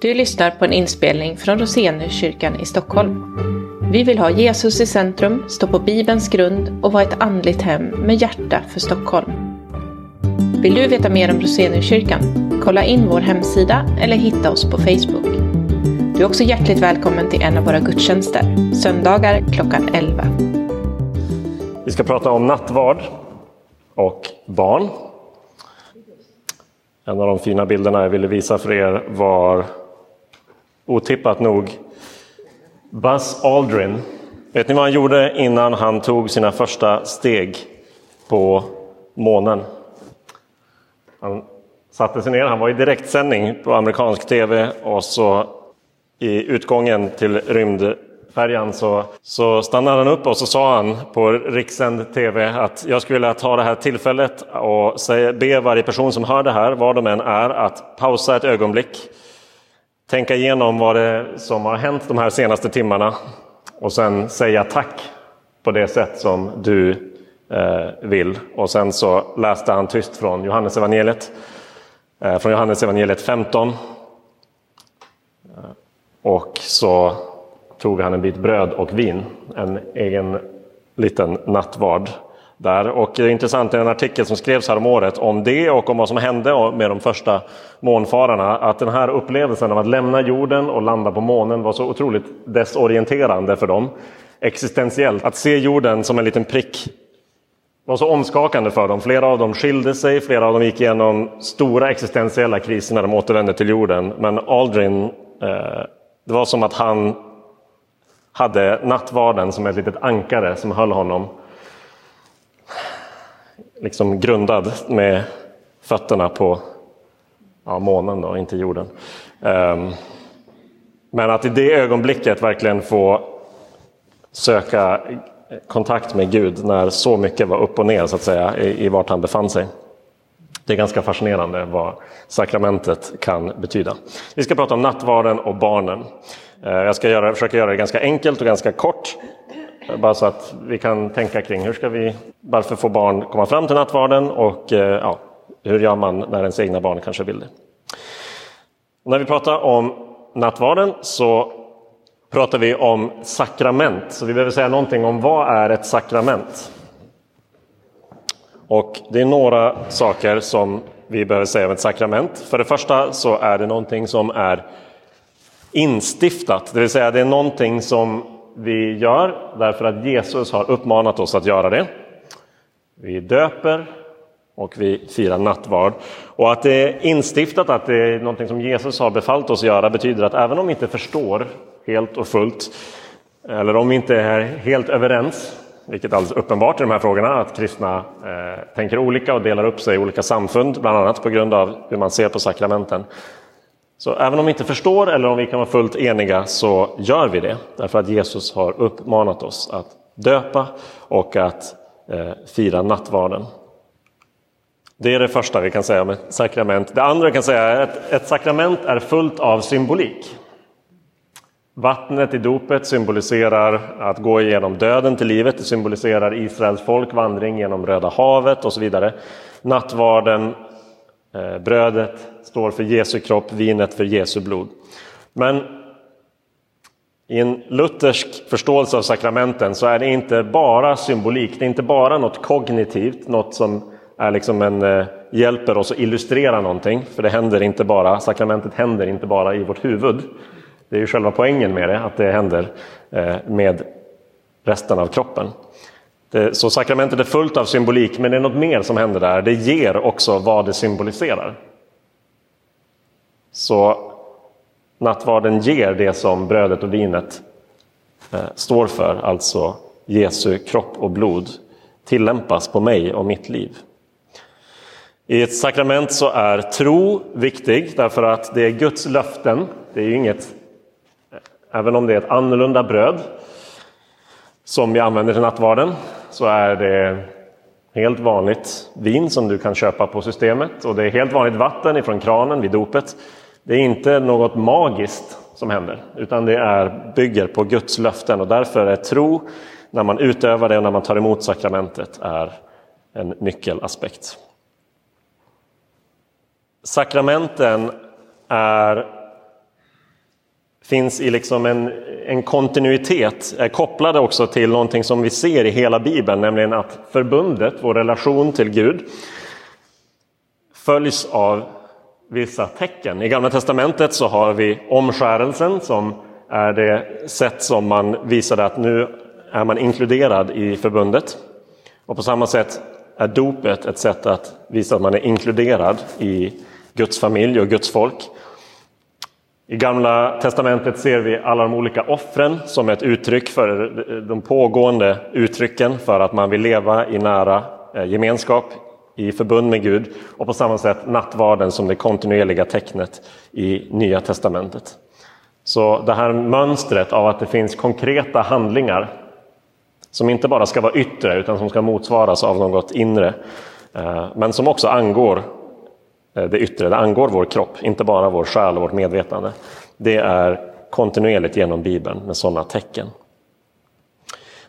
Du lyssnar på en inspelning från Roseniuskyrkan i Stockholm. Vi vill ha Jesus i centrum, stå på Bibelns grund och vara ett andligt hem med hjärta för Stockholm. Vill du veta mer om Roseniuskyrkan? Kolla in vår hemsida eller hitta oss på Facebook. Du är också hjärtligt välkommen till en av våra gudstjänster, söndagar klockan 11. Vi ska prata om nattvard och barn. En av de fina bilderna jag ville visa för er var otippat nog Buzz Aldrin. Vet ni vad han gjorde innan han tog sina första steg på månen? Han satte sig ner, han var i direktsändning på amerikansk tv och så i utgången till rymdfärjan så, så stannade han upp och så sa han på rikssänd tv att jag skulle vilja ta det här tillfället och säga, be varje person som hör det här, var de än är, att pausa ett ögonblick tänka igenom vad det som har hänt de här senaste timmarna och sen säga tack på det sätt som du eh, vill. Och sen så läste han tyst från Johannes evangeliet, eh, från Johannes evangeliet 15. Eh, och så tog han en bit bröd och vin, en egen liten nattvard där. Och det är intressant, i en artikel som skrevs här om året om det och om vad som hände med de första månfararna, att den här upplevelsen av att lämna jorden och landa på månen var så otroligt desorienterande för dem. Existentiellt, att se jorden som en liten prick var så omskakande för dem. Flera av dem skilde sig, flera av dem gick igenom stora existentiella kriser när de återvände till jorden. Men Aldrin, eh, det var som att han hade nattvarden som ett litet ankare som höll honom liksom grundad med fötterna på ja, månen, då, inte jorden. Um, men att i det ögonblicket verkligen få söka kontakt med Gud när så mycket var upp och ner så att säga i, i vart han befann sig. Det är ganska fascinerande vad sakramentet kan betyda. Vi ska prata om nattvarden och barnen. Eh, jag ska göra, försöka göra det ganska enkelt och ganska kort. Bara så att vi kan tänka kring hur ska vi, varför får barn komma fram till nattvarden och eh, ja, hur gör man när ens egna barn kanske vill det. när vi pratar om nattvarden så pratar vi om sakrament. Så vi behöver säga någonting om vad är ett sakrament? Och det är några saker som vi behöver säga om ett sakrament. För det första så är det någonting som är instiftat, det vill säga det är någonting som vi gör därför att Jesus har uppmanat oss att göra det. Vi döper och vi firar nattvard. Och att det är instiftat, att det är någonting som Jesus har befallt oss att göra betyder att även om vi inte förstår helt och fullt eller om vi inte är helt överens, vilket är alldeles uppenbart i de här frågorna, att kristna eh, tänker olika och delar upp sig i olika samfund, bland annat på grund av hur man ser på sakramenten, så även om vi inte förstår eller om vi kan vara fullt eniga så gör vi det. Därför att Jesus har uppmanat oss att döpa och att eh, fira nattvarden. Det är det första vi kan säga om ett sakrament. Det andra vi kan säga är att ett sakrament är fullt av symbolik. Vattnet i dopet symboliserar att gå igenom döden till livet. Det symboliserar Israels folk, vandring genom Röda havet och så vidare. Nattvarden Eh, brödet står för Jesu kropp, vinet för Jesu blod. Men i en luthersk förståelse av sakramenten så är det inte bara symbolik, det är inte bara något kognitivt, något som är liksom en, eh, hjälper oss att illustrera någonting. För det händer inte bara, sakramentet händer inte bara i vårt huvud. Det är ju själva poängen med det, att det händer eh, med resten av kroppen. Det, så sakramentet är fullt av symbolik, men det är något mer som händer där. Det ger också vad det symboliserar. Så nattvarden ger det som brödet och vinet eh, står för, alltså Jesu kropp och blod, tillämpas på mig och mitt liv. I ett sakrament så är tro viktig därför att det är Guds löften. Det är inget, eh, även om det är ett annorlunda bröd som vi använder till nattvarden, så är det helt vanligt vin som du kan köpa på systemet och det är helt vanligt vatten ifrån kranen vid dopet. Det är inte något magiskt som händer utan det är, bygger på Guds löften och därför är tro när man utövar det och när man tar emot sakramentet är en nyckelaspekt. Sakramenten är finns i liksom en, en kontinuitet, är kopplade också till någonting som vi ser i hela Bibeln, nämligen att förbundet, vår relation till Gud, följs av vissa tecken. I Gamla Testamentet så har vi omskärelsen som är det sätt som man visade att nu är man inkluderad i förbundet. Och på samma sätt är dopet ett sätt att visa att man är inkluderad i Guds familj och Guds folk. I Gamla Testamentet ser vi alla de olika offren som ett uttryck för de pågående uttrycken för att man vill leva i nära eh, gemenskap i förbund med Gud och på samma sätt nattvarden som det kontinuerliga tecknet i Nya Testamentet. Så det här mönstret av att det finns konkreta handlingar som inte bara ska vara yttre utan som ska motsvaras av något inre eh, men som också angår eh, det yttre, det angår vår kropp, inte bara vår själ och vårt medvetande. Det är kontinuerligt genom Bibeln med sådana tecken.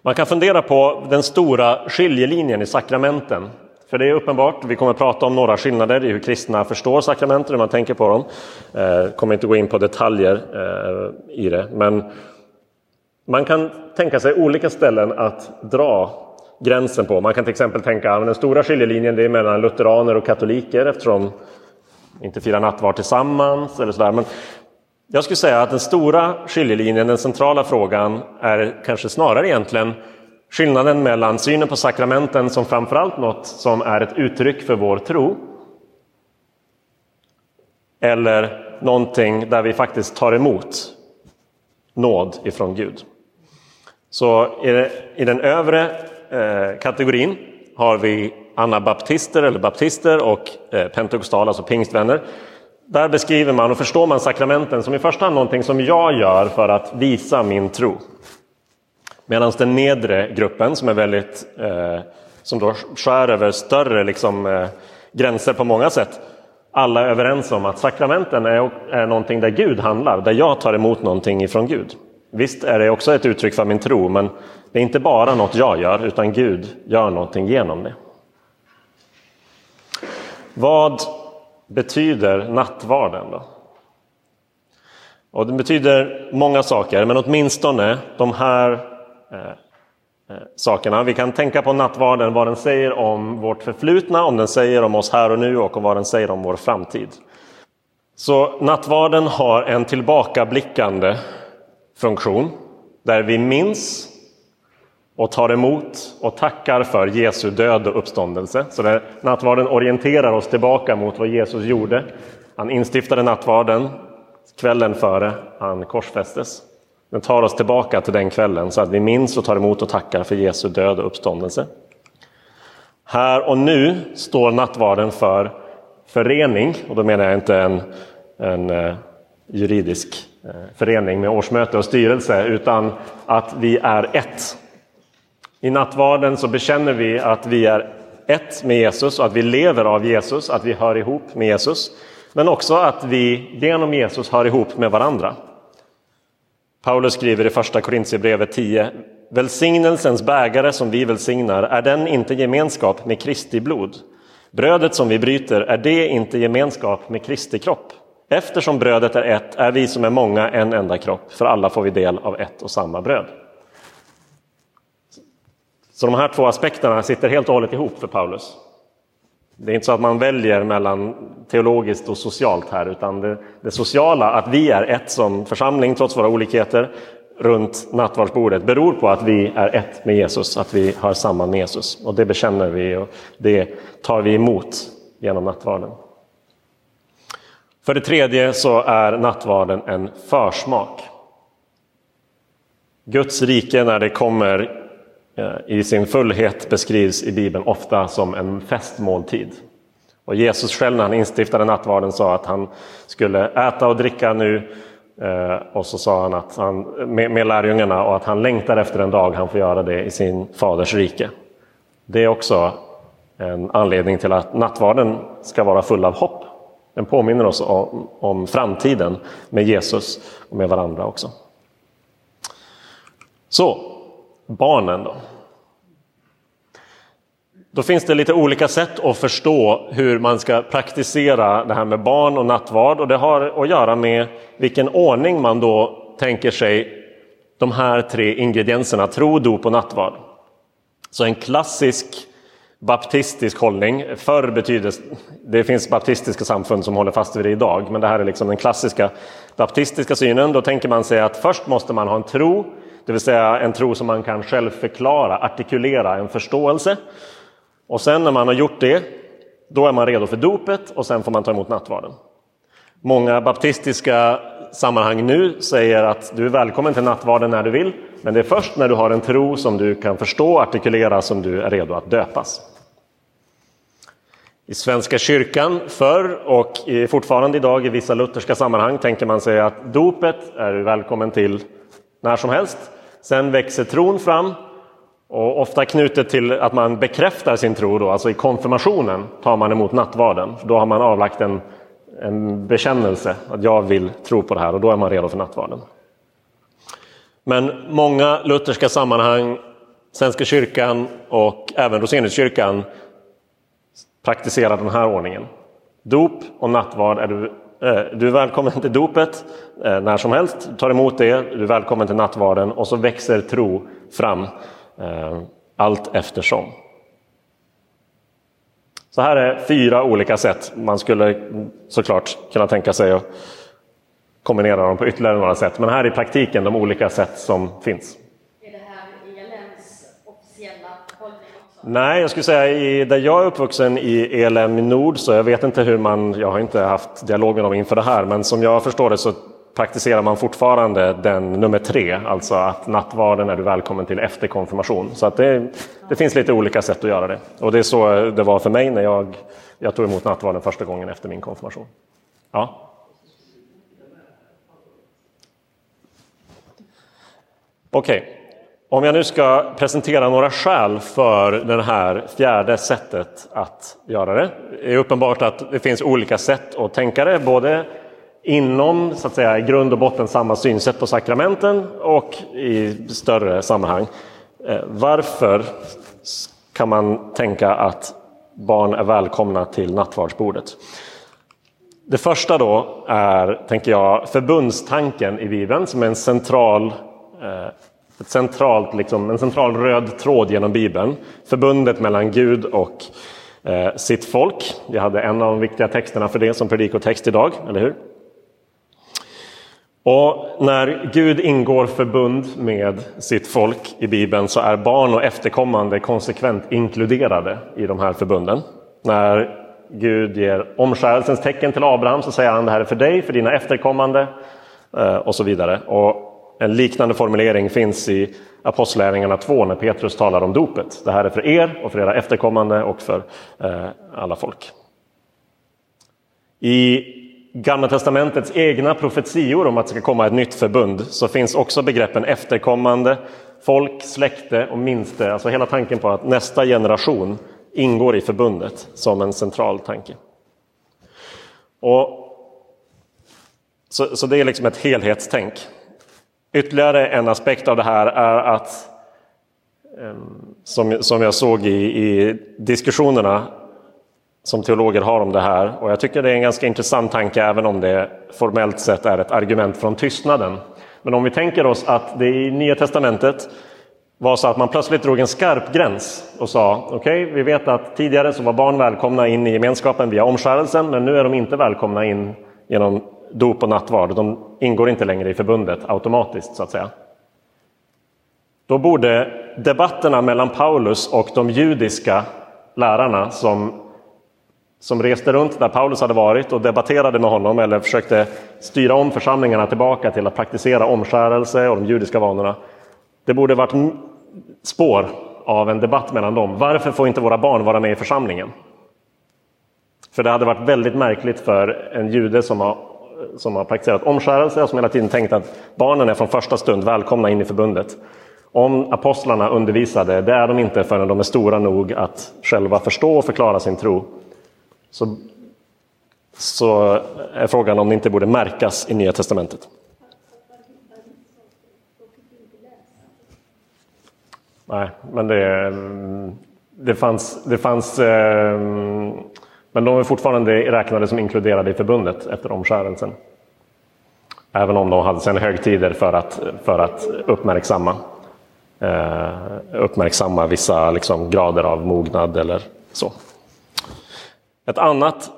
Man kan fundera på den stora skiljelinjen i sakramenten för det är uppenbart, vi kommer att prata om några skillnader i hur kristna förstår sakramenten, hur man tänker på dem. Jag eh, kommer inte gå in på detaljer eh, i det, men man kan tänka sig olika ställen att dra gränsen på. Man kan till exempel tänka att den stora skiljelinjen det är mellan lutheraner och katoliker eftersom de inte firar nattvard tillsammans eller sådär. Men jag skulle säga att den stora skiljelinjen, den centrala frågan, är kanske snarare egentligen Skillnaden mellan synen på sakramenten som framförallt något som är ett uttryck för vår tro eller någonting där vi faktiskt tar emot nåd ifrån Gud. Så i den övre eh, kategorin har vi anabaptister eller baptister och eh, pentekostala, alltså pingstvänner. Där beskriver man och förstår man sakramenten som i första hand någonting som jag gör för att visa min tro. Medan den nedre gruppen som är väldigt eh, som då skär över större liksom, eh, gränser på många sätt. Alla är överens om att sakramenten är, är någonting där Gud handlar, där jag tar emot någonting ifrån Gud. Visst är det också ett uttryck för min tro, men det är inte bara något jag gör, utan Gud gör någonting genom det. Vad betyder nattvarden då? Och den betyder många saker, men åtminstone de här Eh, eh, sakerna. Vi kan tänka på nattvarden, vad den säger om vårt förflutna, om den säger om oss här och nu och vad den säger om vår framtid. Så nattvarden har en tillbakablickande funktion där vi minns och tar emot och tackar för Jesu död och uppståndelse. Så där nattvarden orienterar oss tillbaka mot vad Jesus gjorde. Han instiftade nattvarden kvällen före han korsfästes. Den tar oss tillbaka till den kvällen så att vi minns och tar emot och tackar för Jesu död och uppståndelse. Här och nu står nattvarden för förening, och då menar jag inte en, en eh, juridisk eh, förening med årsmöte och styrelse, utan att vi är ett. I nattvarden så bekänner vi att vi är ett med Jesus och att vi lever av Jesus, att vi hör ihop med Jesus. Men också att vi genom Jesus hör ihop med varandra. Paulus skriver i första Korintierbrevet 10. Välsignelsens bägare som vi välsignar, är den inte gemenskap med Kristi blod? Brödet som vi bryter, är det inte gemenskap med Kristi kropp? Eftersom brödet är ett är vi som är många en enda kropp, för alla får vi del av ett och samma bröd. Så de här två aspekterna sitter helt och hållet ihop för Paulus. Det är inte så att man väljer mellan teologiskt och socialt här, utan det, det sociala, att vi är ett som församling trots våra olikheter runt nattvardsbordet, beror på att vi är ett med Jesus, att vi hör samman med Jesus. Och det bekänner vi och det tar vi emot genom nattvarden. För det tredje så är nattvarden en försmak. Guds rike när det kommer Eh, i sin fullhet beskrivs i Bibeln ofta som en festmåltid. Och Jesus själv när han instiftade nattvarden sa att han skulle äta och dricka nu eh, och så sa han att han, med, med lärjungarna och att han längtar efter en dag han får göra det i sin faders rike. Det är också en anledning till att nattvarden ska vara full av hopp. Den påminner oss om, om framtiden med Jesus och med varandra också. Så, barnen då? Då finns det lite olika sätt att förstå hur man ska praktisera det här med barn och nattvard och det har att göra med vilken ordning man då tänker sig de här tre ingredienserna, tro, dop och nattvard. Så en klassisk baptistisk hållning, förr betyder det finns baptistiska samfund som håller fast vid det idag, men det här är liksom den klassiska baptistiska synen. Då tänker man sig att först måste man ha en tro, det vill säga en tro som man kan själv förklara, artikulera, en förståelse. Och sen när man har gjort det, då är man redo för dopet och sen får man ta emot nattvarden. Många baptistiska sammanhang nu säger att du är välkommen till nattvarden när du vill, men det är först när du har en tro som du kan förstå och artikulera som du är redo att döpas. I Svenska kyrkan förr och fortfarande idag i vissa lutherska sammanhang tänker man sig att dopet är du välkommen till när som helst. Sen växer tron fram och ofta knutet till att man bekräftar sin tro, då, alltså i konfirmationen tar man emot nattvarden. Då har man avlagt en, en bekännelse att jag vill tro på det här och då är man redo för nattvarden. Men många lutherska sammanhang, Svenska kyrkan och även Roseniuskyrkan praktiserar den här ordningen. Dop och nattvard är du, Eh, du är välkommen till dopet eh, när som helst, tar emot det, du är välkommen till nattvarden och så växer tro fram eh, allt eftersom. Så här är fyra olika sätt. Man skulle såklart kunna tänka sig att kombinera dem på ytterligare några sätt, men här är i praktiken de olika sätt som finns. Nej, jag skulle säga i, där jag är uppvuxen i ELM Nord, så jag vet inte hur man, jag har inte haft dialog med dem inför det här, men som jag förstår det så praktiserar man fortfarande den nummer tre, alltså att nattvarden är du välkommen till efter konfirmation. Så att det, det finns lite olika sätt att göra det. Och det är så det var för mig när jag, jag tog emot nattvarden första gången efter min konfirmation. Ja. Okej. Okay. Om jag nu ska presentera några skäl för det här fjärde sättet att göra det. Det är uppenbart att det finns olika sätt att tänka det, både inom så att säga, i grund och botten samma synsätt på sakramenten och i större sammanhang. Eh, varför kan man tänka att barn är välkomna till nattvardsbordet? Det första då är, tänker jag, förbundstanken i Bibeln som är en central eh, ett centralt, liksom, en central röd tråd genom Bibeln. Förbundet mellan Gud och eh, sitt folk. Vi hade en av de viktiga texterna för det som predikotext idag, eller hur? Och när Gud ingår förbund med sitt folk i Bibeln så är barn och efterkommande konsekvent inkluderade i de här förbunden. När Gud ger omskärelsens tecken till Abraham så säger han det här är för dig, för dina efterkommande eh, och så vidare. Och en liknande formulering finns i Apostlagärningarna 2 när Petrus talar om dopet. Det här är för er och för era efterkommande och för eh, alla folk. I Gamla testamentets egna profetior om att det ska komma ett nytt förbund så finns också begreppen efterkommande, folk, släkte och minste. Alltså hela tanken på att nästa generation ingår i förbundet som en central tanke. Och så, så det är liksom ett helhetstänk. Ytterligare en aspekt av det här är att, ehm, som, som jag såg i, i diskussionerna som teologer har om det här, och jag tycker det är en ganska intressant tanke även om det formellt sett är ett argument från tystnaden. Men om vi tänker oss att det i Nya Testamentet var så att man plötsligt drog en skarp gräns och sa okej, okay, vi vet att tidigare så var barn välkomna in i gemenskapen via omskärelsen, men nu är de inte välkomna in genom dop och nattvard. De ingår inte längre i förbundet automatiskt så att säga. Då borde debatterna mellan Paulus och de judiska lärarna som, som reste runt där Paulus hade varit och debatterade med honom eller försökte styra om församlingarna tillbaka till att praktisera omskärelse och de judiska vanorna. Det borde varit spår av en debatt mellan dem. Varför får inte våra barn vara med i församlingen? För det hade varit väldigt märkligt för en jude som har som har praktiserat omskärelse och som hela tiden tänkt att barnen är från första stund välkomna in i förbundet. Om apostlarna undervisade, det är de inte förrän de är stora nog att själva förstå och förklara sin tro. Så, så är frågan om det inte borde märkas i Nya Testamentet. Nej, men det, det fanns, det fanns eh, men de är fortfarande räknade som inkluderade i förbundet efter omskärelsen. Även om de hade sina högtider för att, för att uppmärksamma, eh, uppmärksamma vissa liksom, grader av mognad eller så. Ett annat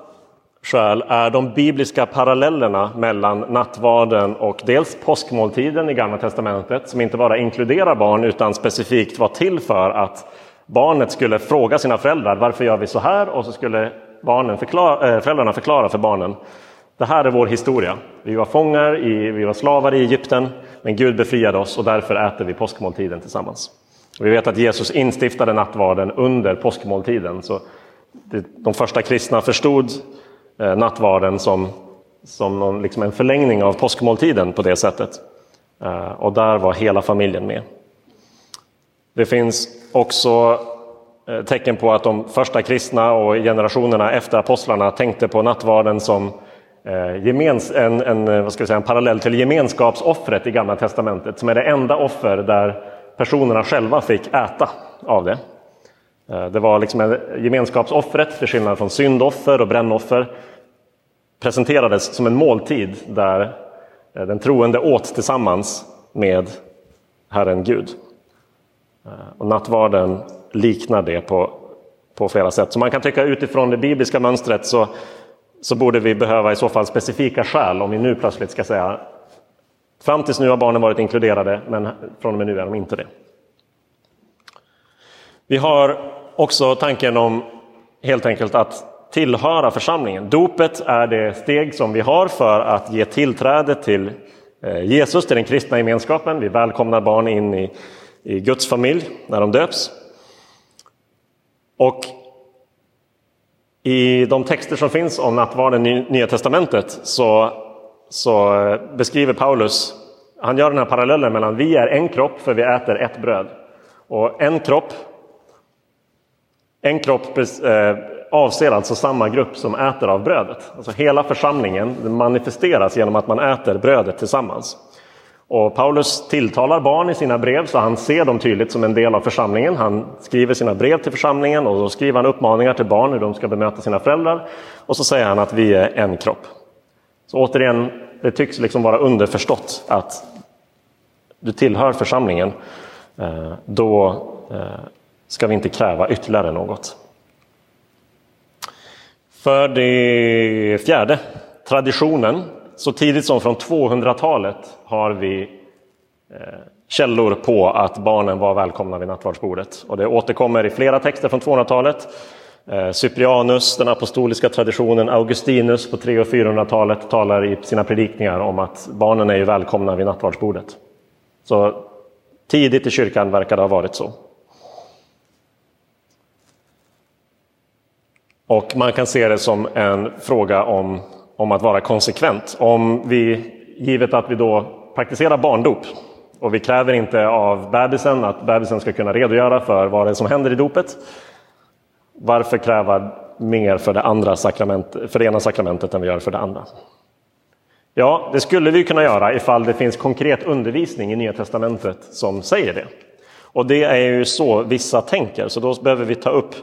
skäl är de bibliska parallellerna mellan nattvarden och dels påskmåltiden i Gamla Testamentet som inte bara inkluderar barn utan specifikt var till för att barnet skulle fråga sina föräldrar varför gör vi så här och så skulle barnen förklara, eh, föräldrarna förklara för barnen det här är vår historia. Vi var fångar, i, vi var slavar i Egypten men Gud befriade oss och därför äter vi påskmåltiden tillsammans. Och vi vet att Jesus instiftade nattvarden under påskmåltiden så de första kristna förstod eh, nattvarden som, som någon, liksom en förlängning av påskmåltiden på det sättet. Eh, och där var hela familjen med. Det finns också Eh, tecken på att de första kristna och generationerna efter apostlarna tänkte på nattvarden som eh, gemens, en, en, eh, vad ska vi säga, en parallell till gemenskapsoffret i Gamla Testamentet som är det enda offer där personerna själva fick äta av det. Det var liksom gemenskapsoffret, till skillnad från syndoffer och brännoffer, presenterades som en måltid där den troende åt tillsammans med Herren Gud. Och nattvarden liknar det på, på flera sätt. Så man kan tycka utifrån det bibliska mönstret så, så borde vi behöva i så fall specifika skäl om vi nu plötsligt ska säga fram tills nu har barnen varit inkluderade men från och med nu är de inte det. Vi har också tanken om helt enkelt att tillhöra församlingen. Dopet är det steg som vi har för att ge tillträde till eh, Jesus, till den kristna gemenskapen. Vi välkomnar barn in i, i Guds familj när de döps. Och i de texter som finns om nattvarden i Nya Testamentet så, så beskriver Paulus, han gör den här parallellen mellan vi är en kropp för vi äter ett bröd. Och en kropp en kropp eh, avser alltså samma grupp som äter av brödet. Alltså hela församlingen manifesteras genom att man äter brödet tillsammans. Och Paulus tilltalar barn i sina brev så han ser dem tydligt som en del av församlingen. Han skriver sina brev till församlingen och då skriver han uppmaningar till barn hur de ska bemöta sina föräldrar. Och så säger han att vi är en kropp. Så återigen, det tycks liksom vara underförstått att du tillhör församlingen. Eh, då eh, ska vi inte kräva ytterligare något. För det fjärde, traditionen. Så tidigt som från 200-talet har vi eh, källor på att barnen var välkomna vid nattvardsbordet. Och det återkommer i flera texter från 200-talet. Eh, Cyprianus, den apostoliska traditionen, Augustinus på 300 och 400-talet talar i sina predikningar om att barnen är ju välkomna vid nattvardsbordet. Så tidigt i kyrkan verkar det ha varit så. Och man kan se det som en fråga om, om att vara konsekvent. Om vi, givet att vi då praktiserar barndop och vi kräver inte av bebisen att bebisen ska kunna redogöra för vad det är som händer i dopet. Varför kräva mer för det, andra sakrament, för det ena sakramentet än vi gör för det andra? Ja, det skulle vi kunna göra ifall det finns konkret undervisning i Nya Testamentet som säger det. Och det är ju så vissa tänker, så då behöver vi ta upp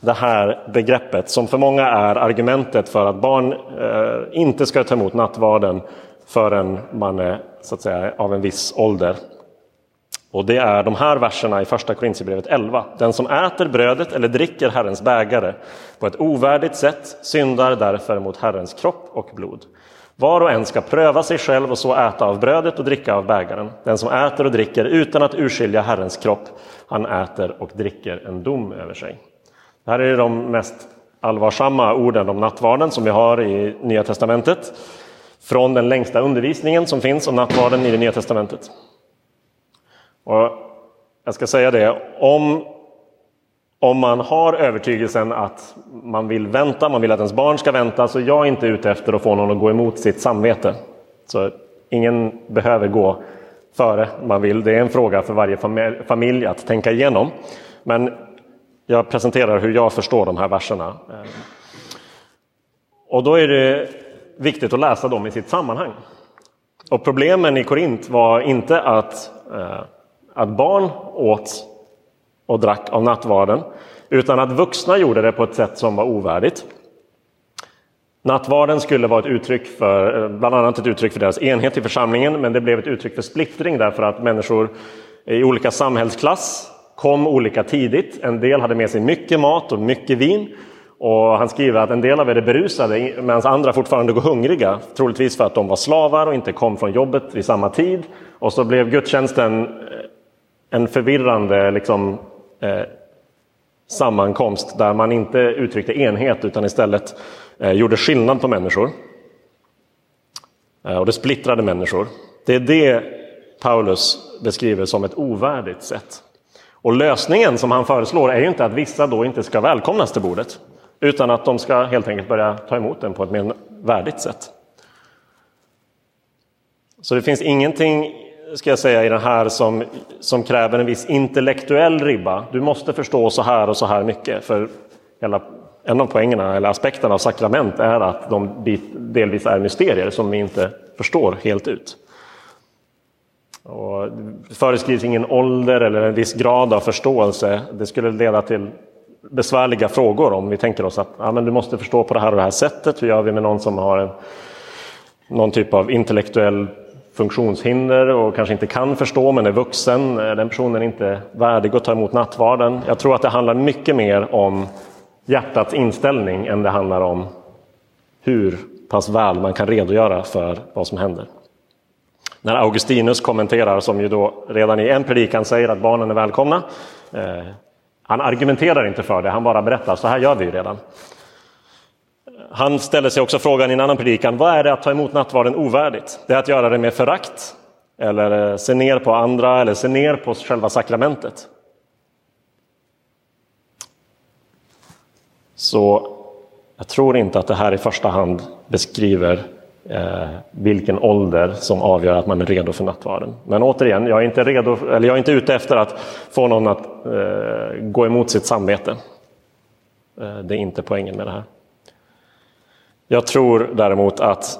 det här begreppet som för många är argumentet för att barn eh, inte ska ta emot nattvarden förrän man är så att säga, av en viss ålder. Och det är de här verserna i första Korintierbrevet 11. Den som äter brödet eller dricker Herrens bägare på ett ovärdigt sätt syndar därför mot Herrens kropp och blod. Var och en ska pröva sig själv och så äta av brödet och dricka av bägaren. Den som äter och dricker utan att urskilja Herrens kropp, han äter och dricker en dom över sig. Det här är de mest allvarsamma orden om nattvarden som vi har i Nya Testamentet. Från den längsta undervisningen som finns om nattvarden i det Nya Testamentet. Och jag ska säga det, om, om man har övertygelsen att man vill vänta, man vill att ens barn ska vänta, så jag är inte ute efter att få någon att gå emot sitt samvete. Så ingen behöver gå före man vill. Det är en fråga för varje familj att tänka igenom. Men jag presenterar hur jag förstår de här verserna. Eh, och då är det viktigt att läsa dem i sitt sammanhang. Och problemen i Korint var inte att, eh, att barn åt och drack av nattvarden, utan att vuxna gjorde det på ett sätt som var ovärdigt. Nattvarden skulle vara ett uttryck för, eh, bland annat ett uttryck för deras enhet i församlingen, men det blev ett uttryck för splittring därför att människor i olika samhällsklass kom olika tidigt. En del hade med sig mycket mat och mycket vin. Och han skriver att en del av er är berusade medan andra fortfarande går hungriga. Troligtvis för att de var slavar och inte kom från jobbet vid samma tid. Och så blev gudstjänsten eh, en förvirrande liksom, eh, sammankomst där man inte uttryckte enhet utan istället eh, gjorde skillnad på människor. Eh, och det splittrade människor. Det är det Paulus beskriver som ett ovärdigt sätt. Och lösningen som han föreslår är ju inte att vissa då inte ska välkomnas till bordet, utan att de ska helt enkelt börja ta emot den på ett mer värdigt sätt. Så det finns ingenting ska jag säga, i den här som, som kräver en viss intellektuell ribba. Du måste förstå så här och så här mycket. För hela, en av poängerna eller aspekterna av sakrament är att de delvis är mysterier som vi inte förstår helt ut. Och det föreskrivs ingen ålder eller en viss grad av förståelse. Det skulle leda till besvärliga frågor om vi tänker oss att ja, men du måste förstå på det här och det här sättet. Hur gör vi med någon som har en, någon typ av intellektuell funktionshinder och kanske inte kan förstå men är vuxen. Den personen är inte värdig att ta emot nattvarden. Jag tror att det handlar mycket mer om hjärtats inställning än det handlar om hur pass väl man kan redogöra för vad som händer. När Augustinus kommenterar, som ju då redan i en predikan säger att barnen är välkomna. Eh, han argumenterar inte för det, han bara berättar, så här gör vi ju redan. Han ställer sig också frågan i en annan predikan, vad är det att ta emot nattvarden ovärdigt? Det är att göra det med förakt, eller eh, se ner på andra, eller se ner på själva sakramentet. Så jag tror inte att det här i första hand beskriver Eh, vilken ålder som avgör att man är redo för nattvarden. Men återigen, jag är inte, redo, eller jag är inte ute efter att få någon att eh, gå emot sitt samvete. Eh, det är inte poängen med det här. Jag tror däremot att,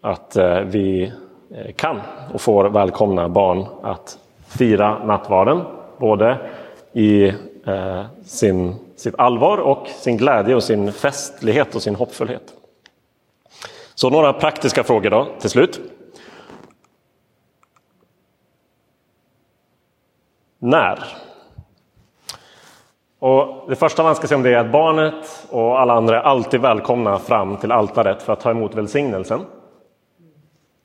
att eh, vi eh, kan och får välkomna barn att fira nattvarden, både i eh, sin, sitt allvar och sin glädje och sin festlighet och sin hoppfullhet. Så några praktiska frågor då till slut. När? Och det första man ska se om det är att barnet och alla andra är alltid välkomna fram till altaret för att ta emot välsignelsen.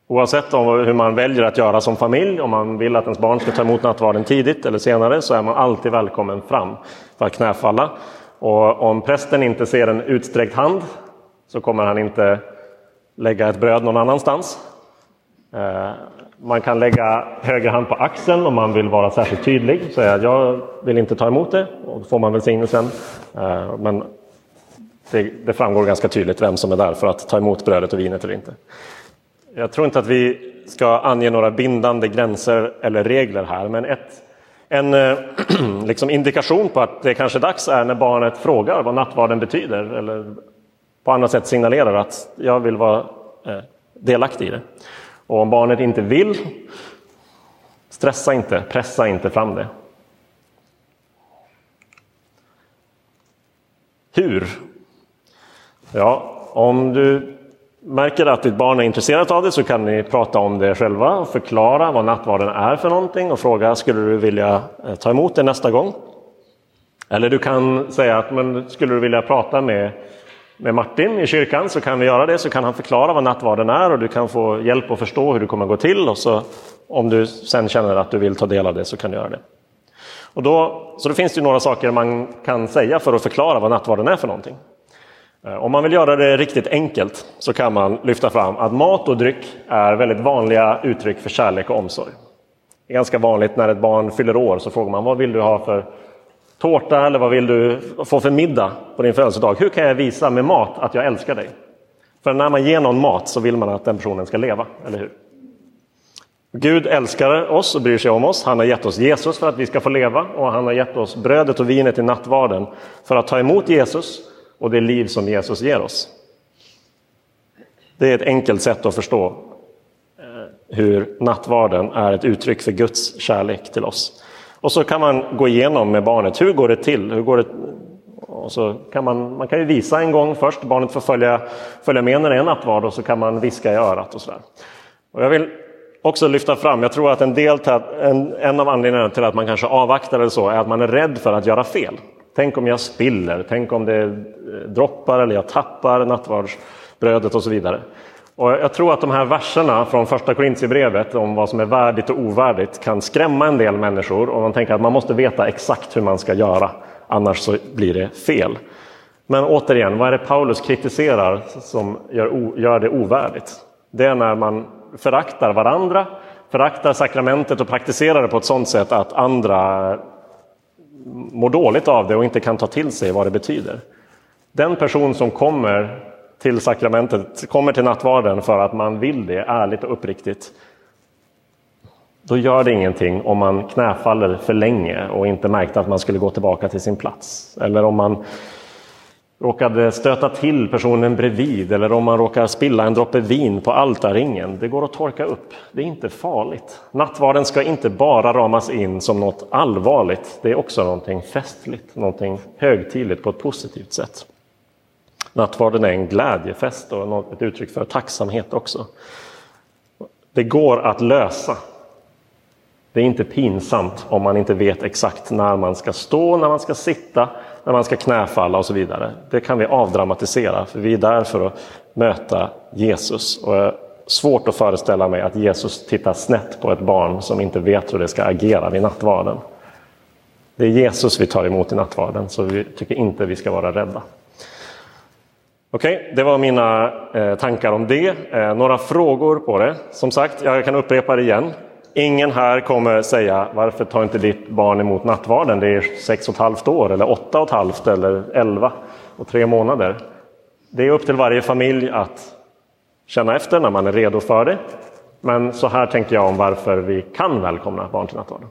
Oavsett om hur man väljer att göra som familj, om man vill att ens barn ska ta emot nattvarden tidigt eller senare, så är man alltid välkommen fram för att knäfalla. Och om prästen inte ser en utsträckt hand så kommer han inte lägga ett bröd någon annanstans. Eh, man kan lägga höger hand på axeln om man vill vara särskilt tydlig. Säga att jag vill inte ta emot det och då får man välsignelsen. Eh, men det, det framgår ganska tydligt vem som är där för att ta emot brödet och vinet eller inte. Jag tror inte att vi ska ange några bindande gränser eller regler här, men ett, en eh, liksom indikation på att det kanske är dags är när barnet frågar vad nattvarden betyder eller på annat sätt signalerar att jag vill vara eh, delaktig i det. Och om barnet inte vill, stressa inte, pressa inte fram det. Hur? Ja, om du märker att ditt barn är intresserat av det så kan ni prata om det själva och förklara vad nattvarden är för någonting och fråga skulle du vilja eh, ta emot det nästa gång? Eller du kan säga att men skulle du vilja prata med med Martin i kyrkan så kan vi göra det, så kan han förklara vad nattvarden är och du kan få hjälp att förstå hur det kommer att gå till och så om du sen känner att du vill ta del av det så kan du göra det. Och då, så då finns det några saker man kan säga för att förklara vad nattvarden är för någonting. Eh, om man vill göra det riktigt enkelt så kan man lyfta fram att mat och dryck är väldigt vanliga uttryck för kärlek och omsorg. Det är ganska vanligt när ett barn fyller år så frågar man vad vill du ha för tårta eller vad vill du få för middag på din födelsedag? Hur kan jag visa med mat att jag älskar dig? För när man ger någon mat så vill man att den personen ska leva, eller hur? Gud älskar oss och bryr sig om oss. Han har gett oss Jesus för att vi ska få leva och han har gett oss brödet och vinet i nattvarden för att ta emot Jesus och det liv som Jesus ger oss. Det är ett enkelt sätt att förstå eh, hur nattvarden är ett uttryck för Guds kärlek till oss. Och så kan man gå igenom med barnet, hur går det till? Hur går det? Och så kan man, man kan ju visa en gång först, barnet får följa, följa med när det är nattvard och så kan man viska i örat och sådär. Och jag vill också lyfta fram, jag tror att en, del en, en av anledningarna till att man kanske avvaktar eller så är att man är rädd för att göra fel. Tänk om jag spiller, tänk om det eh, droppar eller jag tappar nattvardsbrödet och så vidare. Och jag tror att de här verserna från första Korintierbrevet om vad som är värdigt och ovärdigt kan skrämma en del människor och man tänker att man måste veta exakt hur man ska göra, annars så blir det fel. Men återigen, vad är det Paulus kritiserar som gör, gör det ovärdigt? Det är när man föraktar varandra, föraktar sakramentet och praktiserar det på ett sådant sätt att andra mår dåligt av det och inte kan ta till sig vad det betyder. Den person som kommer till sakramentet, kommer till nattvarden för att man vill det ärligt och uppriktigt, då gör det ingenting om man knäfaller för länge och inte märkte att man skulle gå tillbaka till sin plats. Eller om man råkade stöta till personen bredvid eller om man råkar spilla en droppe vin på altarringen. Det går att torka upp. Det är inte farligt. Nattvarden ska inte bara ramas in som något allvarligt. Det är också någonting festligt, någonting högtidligt på ett positivt sätt. Nattvarden är en glädjefest och ett uttryck för tacksamhet också. Det går att lösa. Det är inte pinsamt om man inte vet exakt när man ska stå, när man ska sitta, när man ska knäfalla och så vidare. Det kan vi avdramatisera, för vi är där för att möta Jesus. Och svårt att föreställa mig att Jesus tittar snett på ett barn som inte vet hur det ska agera vid nattvarden. Det är Jesus vi tar emot i nattvarden, så vi tycker inte vi ska vara rädda. Okej, okay, det var mina eh, tankar om det. Eh, några frågor på det. Som sagt, jag kan upprepa det igen. Ingen här kommer säga varför tar inte ditt barn emot nattvarden? Det är sex och ett halvt år eller åtta och ett halvt eller elva och tre månader. Det är upp till varje familj att känna efter när man är redo för det. Men så här tänker jag om varför vi kan välkomna barn till nattvarden.